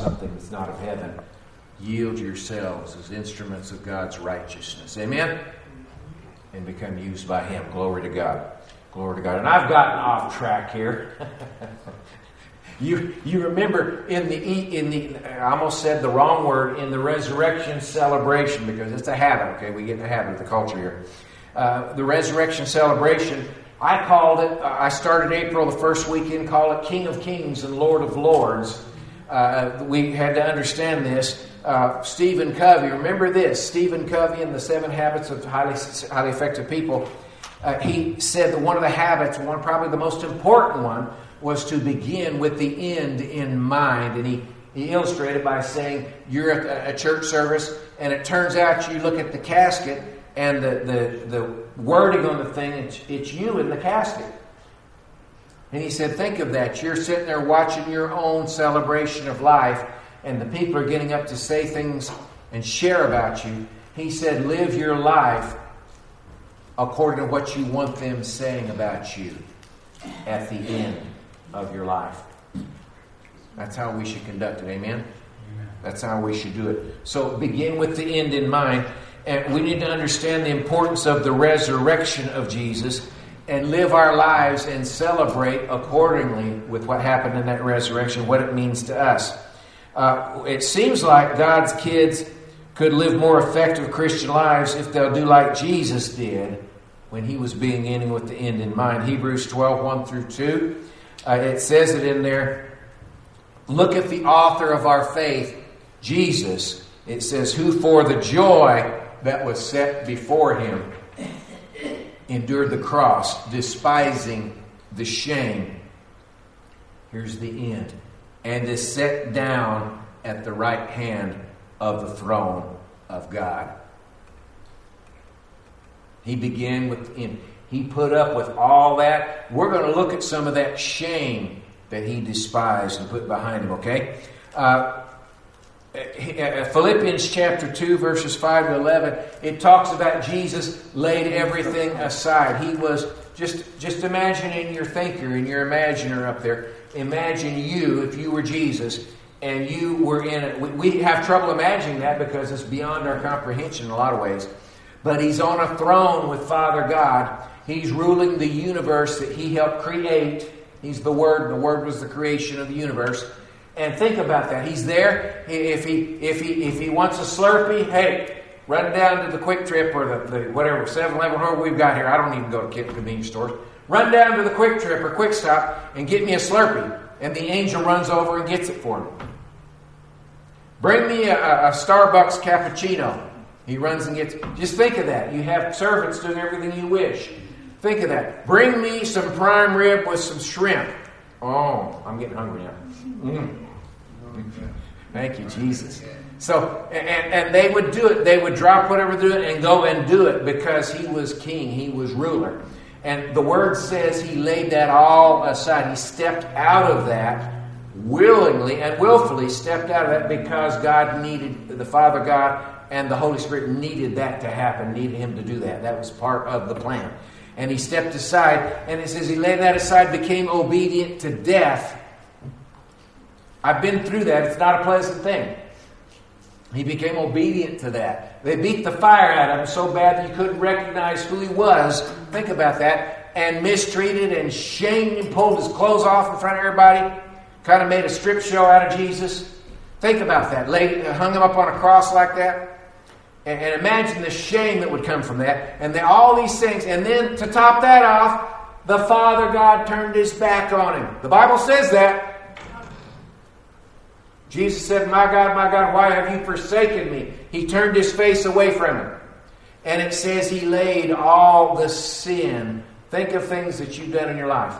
something that's not of heaven. Yield yourselves as instruments of God's righteousness. Amen? And become used by Him. Glory to God. Glory to God. And I've gotten off track here. you, you remember in the, in the, I almost said the wrong word, in the resurrection celebration, because it's a habit, okay? We get in the habit of the culture here. Uh, the resurrection celebration, I called it, uh, I started April the first weekend, call it King of Kings and Lord of Lords. Uh, we had to understand this. Uh, Stephen Covey, remember this Stephen Covey in The Seven Habits of Highly, highly Effective People uh, he said that one of the habits, one probably the most important one, was to begin with the end in mind. And he, he illustrated by saying, You're at a, church service, and it turns out you look at the casket, and the, the, the wording on the thing, it's, it's you in the casket. And he said, Think of that. You're sitting there watching your own celebration of life, and the people are getting up to say things and share about you. He said, Live your life according to what you want them saying about you at the end of your life. That's how we should conduct it. Amen? Amen? That's how we should do it. So begin with the end in mind. And we need to understand the importance of the resurrection of Jesus and live our lives and celebrate accordingly with what happened in that resurrection, what it means to us. Uh, it seems like God's kids could live more effective Christian lives if they'll do like Jesus did when he was being beginning with the end in mind. Hebrews 12, 1 through 2. Uh, it says it in there. Look at the author of our faith, Jesus. It says, Who for the joy that was set before him endured the cross, despising the shame. Here's the end. And is set down at the right hand of the throne of God. He began with him. He put up with all that. We're going to look at some of that shame that he despised and put behind him, okay? Uh, uh Uh, Philippians chapter 2, verses 5 to 11, it talks about Jesus laid everything aside. He was just, just imagine in your thinker, in your imaginer up there, imagine you if you were Jesus and you were in it. We have trouble imagining that because it's beyond our comprehension in a lot of ways. But he's on a throne with Father God. He's ruling the universe that he helped create. He's the Word. The Word was the creation of the universe. And think about that. He's there. If he if he if he wants a Slurpee, hey, run down to the QuikTrip or the, the whatever 7-Eleven, whatever we've got here. I don't even go to convenience stores. Run down to the QuikTrip or Quick Stop and get me a Slurpee. And the angel runs over and gets it for me. Bring me a, a Starbucks cappuccino. He runs and gets. Just think of that. You have servants doing everything you wish. Think of that. Bring me some prime rib with some shrimp. Oh, I'm getting hungry now. Mm. Thank you, Jesus. So, and, and they would do it. They would drop whatever do it and go and do it because he was king, he was ruler. And the word says he laid that all aside. He stepped out of that willingly and willfully stepped out of that because God needed, the Father God and the Holy Spirit needed that to happen, needed him to do that. That was part of the plan. And he stepped aside, and it says he laid that aside, became obedient to death. I've been through that. It's not a pleasant thing. He became obedient to that. They beat the fire out of him so bad that you couldn't recognize who he was. Think about that. And mistreated and shamed him, pulled his clothes off in front of everybody, kind of made a strip show out of Jesus. Think about that. Laid, hung him up on a cross like that. And, and imagine the shame that would come from that. And the, all these things. And then to top that off, the Father God turned his back on him. The Bible says that. Jesus said, My God, my God, why have you forsaken me? He turned his face away from him. And it says he laid all the sin. Think of things that you've done in your life.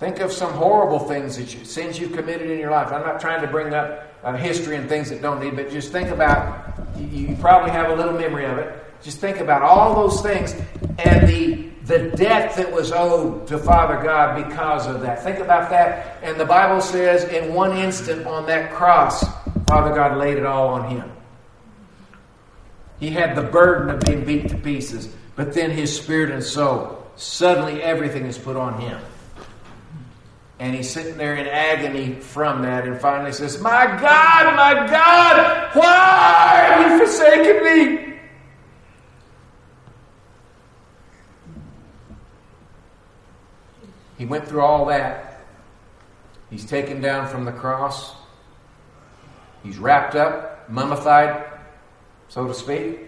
Think of some horrible things that you, sins you've committed in your life. I'm not trying to bring up uh, history and things that don't need, but just think about, you, you probably have a little memory of it. Just think about all those things and the, the debt that was owed to Father God because of that. Think about that. And the Bible says, in one instant on that cross, Father God laid it all on him. He had the burden of being beat to pieces, but then his spirit and soul, suddenly everything is put on him. And he's sitting there in agony from that and finally says, My God, my God, why have you forsaken me? He went through all that. He's taken down from the cross. He's wrapped up, mummified, so to speak,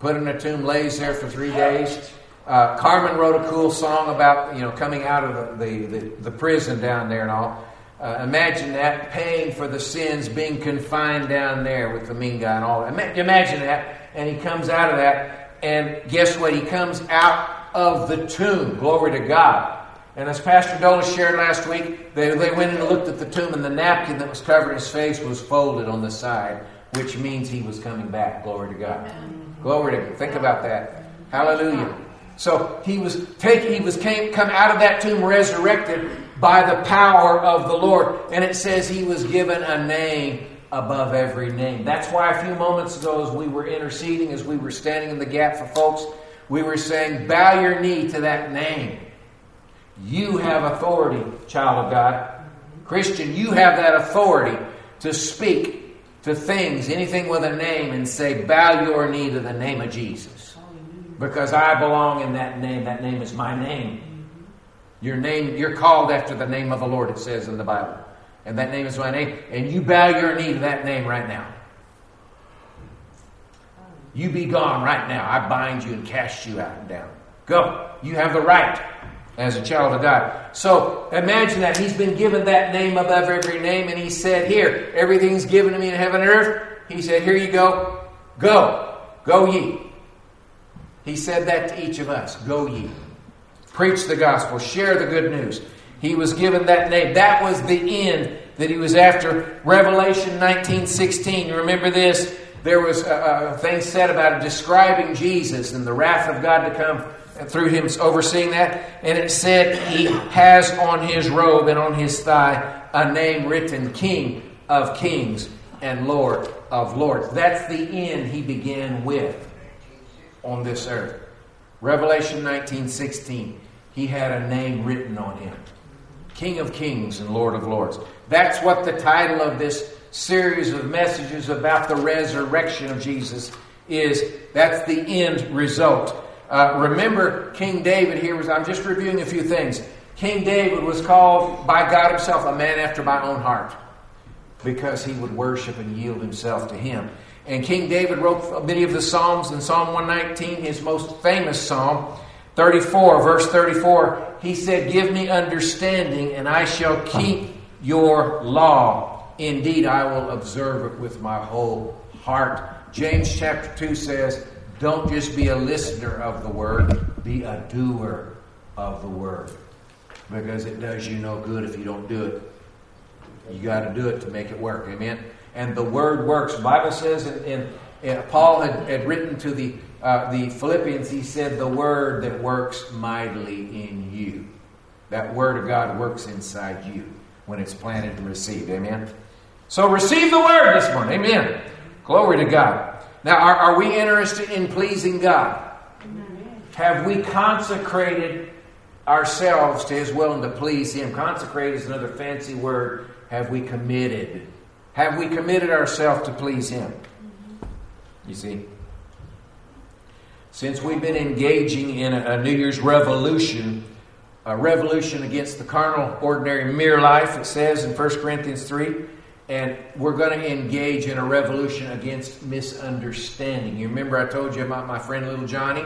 put in a tomb, lays there for three days. Uh, Carmen wrote a cool song about you know coming out of the, the, the, the prison down there and all. Uh, imagine that paying for the sins, being confined down there with the mean guy and all that. Imagine that, and he comes out of that, and guess what? He comes out of the tomb. Glory to God. And as Pastor Dola shared last week, they, they went and looked at the tomb, and the napkin that was covering his face was folded on the side, which means he was coming back. Glory to God. Glory to God. Think about that. Hallelujah. So he was take he was came come out of that tomb resurrected by the power of the Lord. And it says he was given a name above every name. That's why a few moments ago, as we were interceding, as we were standing in the gap for folks, we were saying, bow your knee to that name. You have authority, child of God. Christian, you have that authority to speak to things, anything with a name, and say, Bow your knee to the name of Jesus. Because I belong in that name. That name is my name. Your name, you're called after the name of the Lord, it says in the Bible. And that name is my name. And you bow your knee to that name right now. You be gone right now. I bind you and cast you out and down. Go. You have the right as a child of God. So imagine that he's been given that name above every name, and he said, Here, everything's given to me in heaven and earth. He said, Here you go. Go. Go ye. He said that to each of us. Go ye. Preach the gospel. Share the good news. He was given that name. That was the end that he was after. Revelation 19:16. You remember this? There was a, a thing said about describing Jesus and the wrath of God to come through him overseeing that. And it said he has on his robe and on his thigh a name written King of Kings and Lord of Lords. That's the end he began with on this earth. Revelation 19:16. He had a name written on him. King of Kings and Lord of Lords. That's what the title of this series of messages about the resurrection of Jesus is. That's the end result. Uh, remember, King David here was, I'm just reviewing a few things. King David was called by God Himself a man after my own heart because he would worship and yield himself to Him. And King David wrote many of the Psalms. In Psalm 119, his most famous Psalm, 34, verse 34, he said, Give me understanding, and I shall keep your law. Indeed, I will observe it with my whole heart. James chapter 2 says, don't just be a listener of the word, be a doer of the word. Because it does you no good if you don't do it. You got to do it to make it work. Amen. And the word works. The Bible says, in Paul had, had, written to the uh, the Philippians. He said, "The word that works mightily in you." That word of God works inside you when it's planted and received. Amen. So receive the word this morning. Amen. Glory to God. Now, are, are we interested in pleasing God? Have we consecrated ourselves to His will and to please Him? Consecrate is another fancy word. Have we committed? Have we committed ourselves to please Him? You see? Since we've been engaging in a, a New Year's revolution, a revolution against the carnal, ordinary, mere life, it says in 1 Corinthians 3, and we're going to engage in a revolution against misunderstanding. You remember I told you about my friend Little Johnny?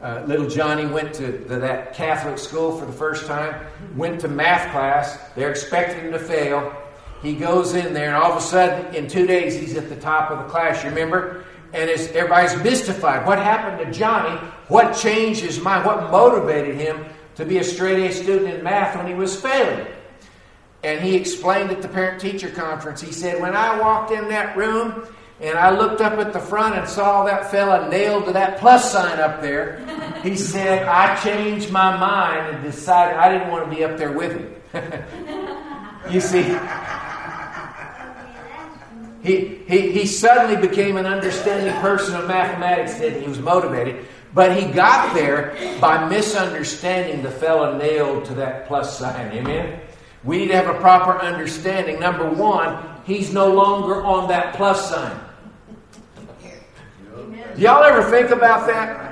Uh, little Johnny went to the, that Catholic school for the first time, went to math class. They're expecting him to fail. He goes in there, and all of a sudden, in two days, he's at the top of the class. You remember? And everybody's mystified. What happened to Johnny? What changed his mind? What motivated him to be a straight A student in math when he was failing? And he explained at the parent teacher conference, he said, When I walked in that room and I looked up at the front and saw that fella nailed to that plus sign up there, he said, I changed my mind and decided I didn't want to be up there with him. you see, he, he, he suddenly became an understanding person of mathematics, and he was motivated. But he got there by misunderstanding the fella nailed to that plus sign. Amen? We need to have a proper understanding. Number one, he's no longer on that plus sign. Do y'all ever think about that?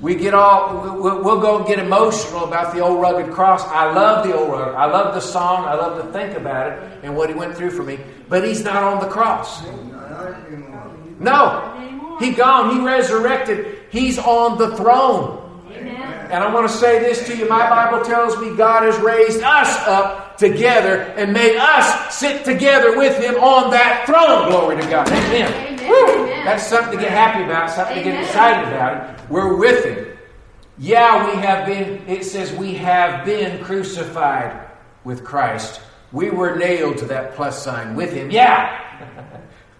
We get all, we'll, go and get emotional about the old rugged cross. I love the old rugged. I love the song. I love to think about it and what he went through for me. But he's not on the cross. No, he gone. He resurrected. He's on the throne. And I want to say this to you. My Bible tells me God has raised us up together and made us sit together with Him on that throne. Glory to God. Amen. Amen. That's something to get happy about, something Amen. to get excited about. We're with Him. Yeah, we have been, it says we have been crucified with Christ. We were nailed to that plus sign with Him. Yeah.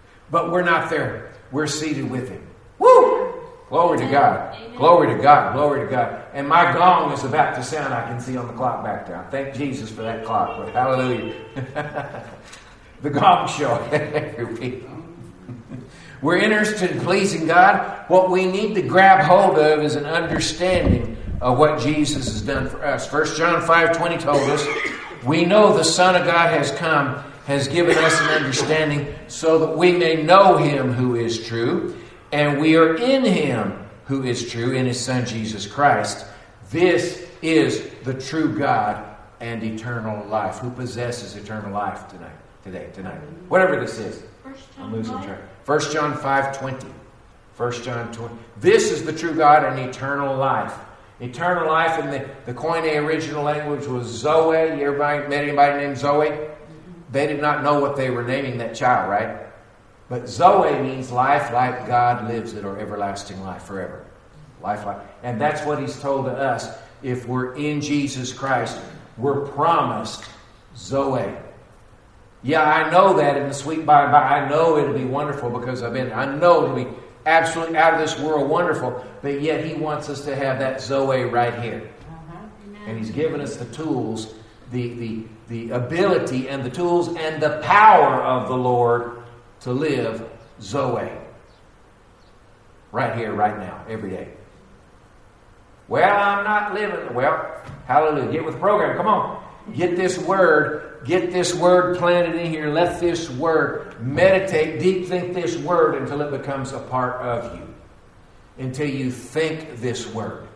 but we're not there. We're seated with Him. Woo! Glory to God. Glory to God. Glory to God. And my gong is about to sound. I can see on the clock back there. Thank Jesus for that clock. But hallelujah. the gong show every week. We're interested in pleasing God. What we need to grab hold of is an understanding of what Jesus has done for us. 1 John 5 20 told us, We know the Son of God has come, has given us an understanding so that we may know him who is true and we are in him who is true, in his Son Jesus Christ. This is the true God and eternal life. Who possesses eternal life tonight, today, tonight? Whatever this is. I'm losing track. 1 John 5 20. 1 John 20. This is the true God and eternal life. Eternal life in the, the Koine original language was Zoe. You everybody met anybody named Zoe? They did not know what they were naming that child, right? But Zoe means life like God lives it, or everlasting life forever. Life like. And that's what he's told to us. If we're in Jesus Christ, we're promised Zoe. Yeah, I know that in the sweet by and by. I know it'll be wonderful because I've been. I know it'll be absolutely out of this world wonderful. But yet He wants us to have that Zoe right here, uh-huh. and He's given us the tools, the the the ability, and the tools and the power of the Lord to live Zoe. Right here, right now, every day. Well, I'm not living. Well, hallelujah. Get with the program. Come on. Get this word, get this word planted in here. Let this word meditate, deep think this word until it becomes a part of you. Until you think this word.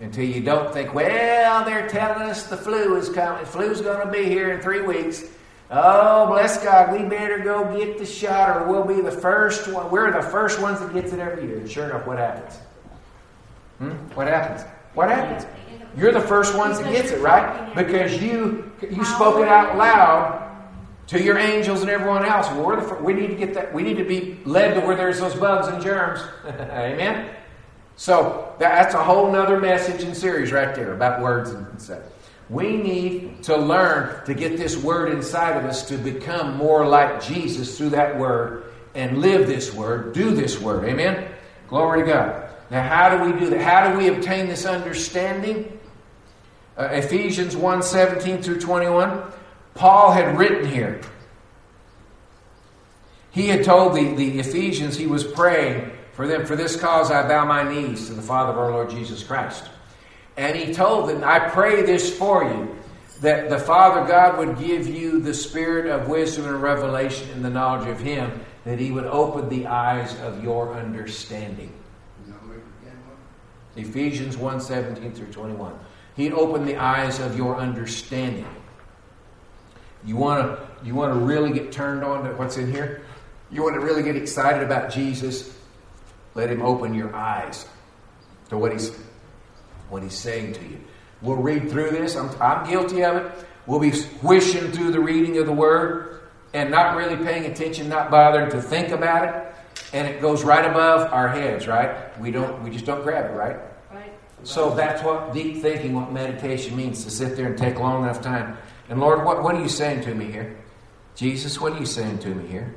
Until you don't think, well, they're telling us the flu is coming. Flu's going to be here in three weeks. Oh, bless God, we better go get the shot or we'll be the first one. We're the first ones that gets it every year. And sure enough, what happens? Hmm? What happens? What happens? You're the first ones that gets it, right? Because you you spoke it out loud to your angels and everyone else. Well, we're the, we need to get that. We need to be led to where there's those bugs and germs. Amen. So that's a whole nother message and series right there about words and stuff. We need to learn to get this word inside of us to become more like Jesus through that word and live this word, do this word. Amen? Glory to God. Now, how do we do that? How do we obtain this understanding? Uh, Ephesians 1 17 through 21. Paul had written here. He had told the, the Ephesians he was praying for them. For this cause I bow my knees to the Father of our Lord Jesus Christ and he told them, I pray this for you, that the Father God would give you the spirit of wisdom and revelation in the knowledge of him, that he would open the eyes of your understanding. Ephesians 1 17 through 21. He'd open the eyes of your understanding. You want to you want to really get turned on to what's in here? You want to really get excited about Jesus? Let him open your eyes to what he's what he's saying to you. We'll read through this. I'm, I'm guilty of it. We'll be wishing through the reading of the word and not really paying attention, not bothering to think about it. And it goes right above our heads, right? We don't we just don't grab it, right? Right. So that's what deep thinking, what meditation means, to sit there and take long enough time. And Lord, what, what are you saying to me here? Jesus, what are you saying to me here?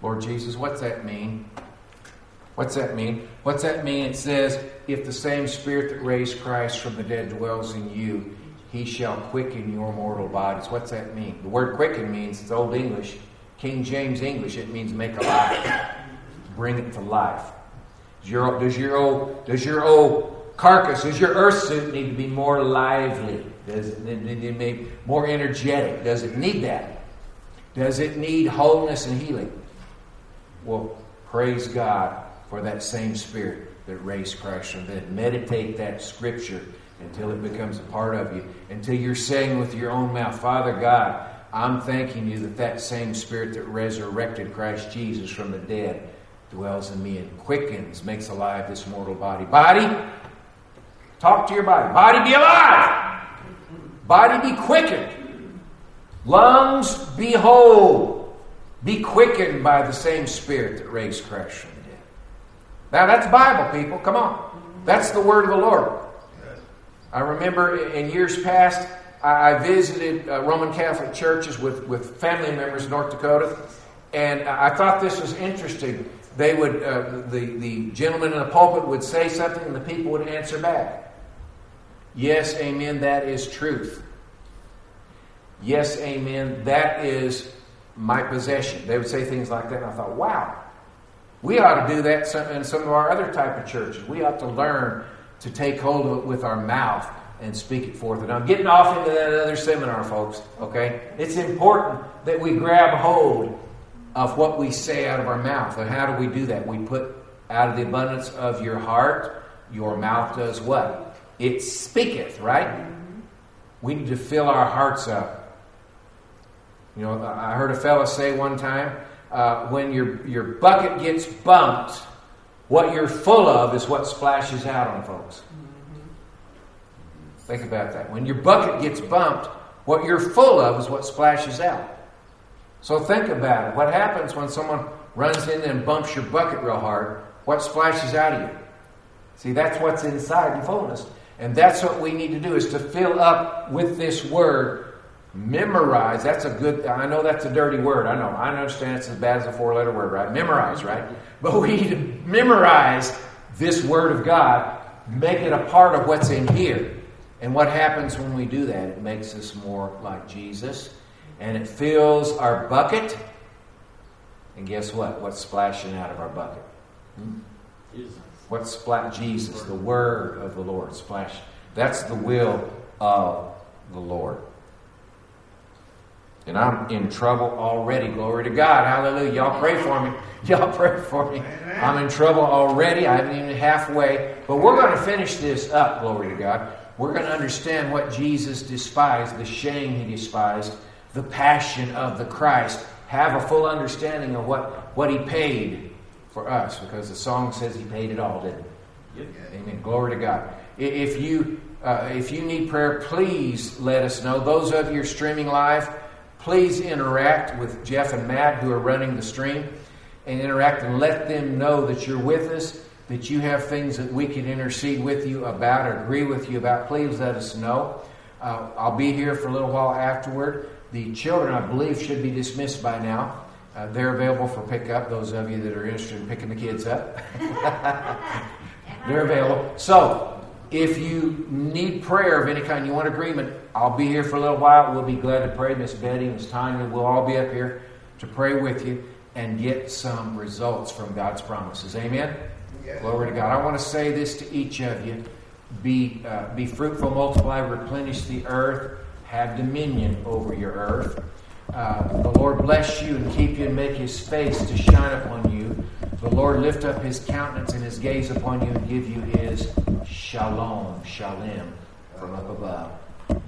Lord Jesus, what's that mean? What's that mean? What's that mean? It says, if the same Spirit that raised Christ from the dead dwells in you, he shall quicken your mortal bodies. What's that mean? The word quicken means, it's Old English, King James English, it means make alive. Bring it to life. Does your, does your old, does your old carcass? Does your earth suit need to be more lively? Does it need to be more energetic? Does it need that? Does it need wholeness and healing? Well, praise God for that same spirit that raised Christ from the dead. Meditate that scripture until it becomes a part of you, until you're saying with your own mouth, Father God, I'm thanking you that that same spirit that resurrected Christ Jesus from the dead dwells in me and quickens, makes alive this mortal body. Body, talk to your body. Body, be alive. Body, be quickened. Lungs, be whole. Be quickened by the same spirit that raised Christ from. Now, that's Bible, people. Come on. That's the word of the Lord. I remember in years past, I visited uh, Roman Catholic churches with, with family members in North Dakota, and I thought this was interesting. They would, uh, the, the gentleman in the pulpit would say something, and the people would answer back. Yes, amen, that is truth. Yes, amen, that is my possession. They would say things like that, and I thought, wow, we ought to do that in some of our other type of churches. We ought to learn to take hold of it with our mouth and speak it forth. And I'm getting off into that other seminar, folks, okay? It's important that we grab hold of what we say out of our mouth. And how do we do that? We put out of the abundance of your heart, your mouth does what? It speaketh, right? We need to fill our hearts up. You know, I heard a fellow say one time, uh, when your, your bucket gets bumped, what you're full of is what splashes out on folks. Think about that. When your bucket gets bumped, what you're full of is what splashes out. So think about it. What happens when someone runs in and bumps your bucket real hard? What splashes out of you? See, that's what's inside in fullness. And that's what we need to do is to fill up with this word. Memorize. That's a good, I know that's a dirty word. I know. I understand it's as bad as a four letter word, right? Memorize, right? But we need to memorize this word of God, make it a part of what's in here. And what happens when we do that? It makes us more like Jesus, and it fills our bucket. And guess what? What's splashing out of our bucket? Hmm? Jesus. What's splash? Jesus, the word of the Lord, splash. That's the will of the Lord. And I'm in trouble already. Glory to God. Hallelujah. Y'all pray for me. Y'all pray for me. I'm in trouble already. I haven't even halfway. But we're going to finish this up. Glory to God. We're going to understand what Jesus despised, the shame he despised, the passion of the Christ. Have a full understanding of what, what he paid for us. Because the song says he paid it all, didn't he? Yep. Amen. Glory to God. If you, uh, if you need prayer, please let us know. Those of you streaming live, please interact with Jeff and Matt who are running the stream and interact and let them know that you're with us, that you have things that we can intercede with you about or agree with you about. Please let us know. Uh, I'll be here for a little while afterward. The children, I believe, should be dismissed by now. Uh, they're available for pickup, those of you that are interested in picking the kids up. they're available. So, if you need prayer of any kind, you want agreement, I'll be here for a little while. We'll be glad to pray. Miss Betty, Miss Tanya, we'll all be up here to pray with you and get some results from God's promises. Amen? Yes. Glory to God. I want to say this to each of you be, uh, be fruitful, multiply, replenish the earth, have dominion over your earth. Uh, the Lord bless you and keep you and make his face to shine upon you. The Lord lift up his countenance and his gaze upon you and give you his shalom, shalom from up above.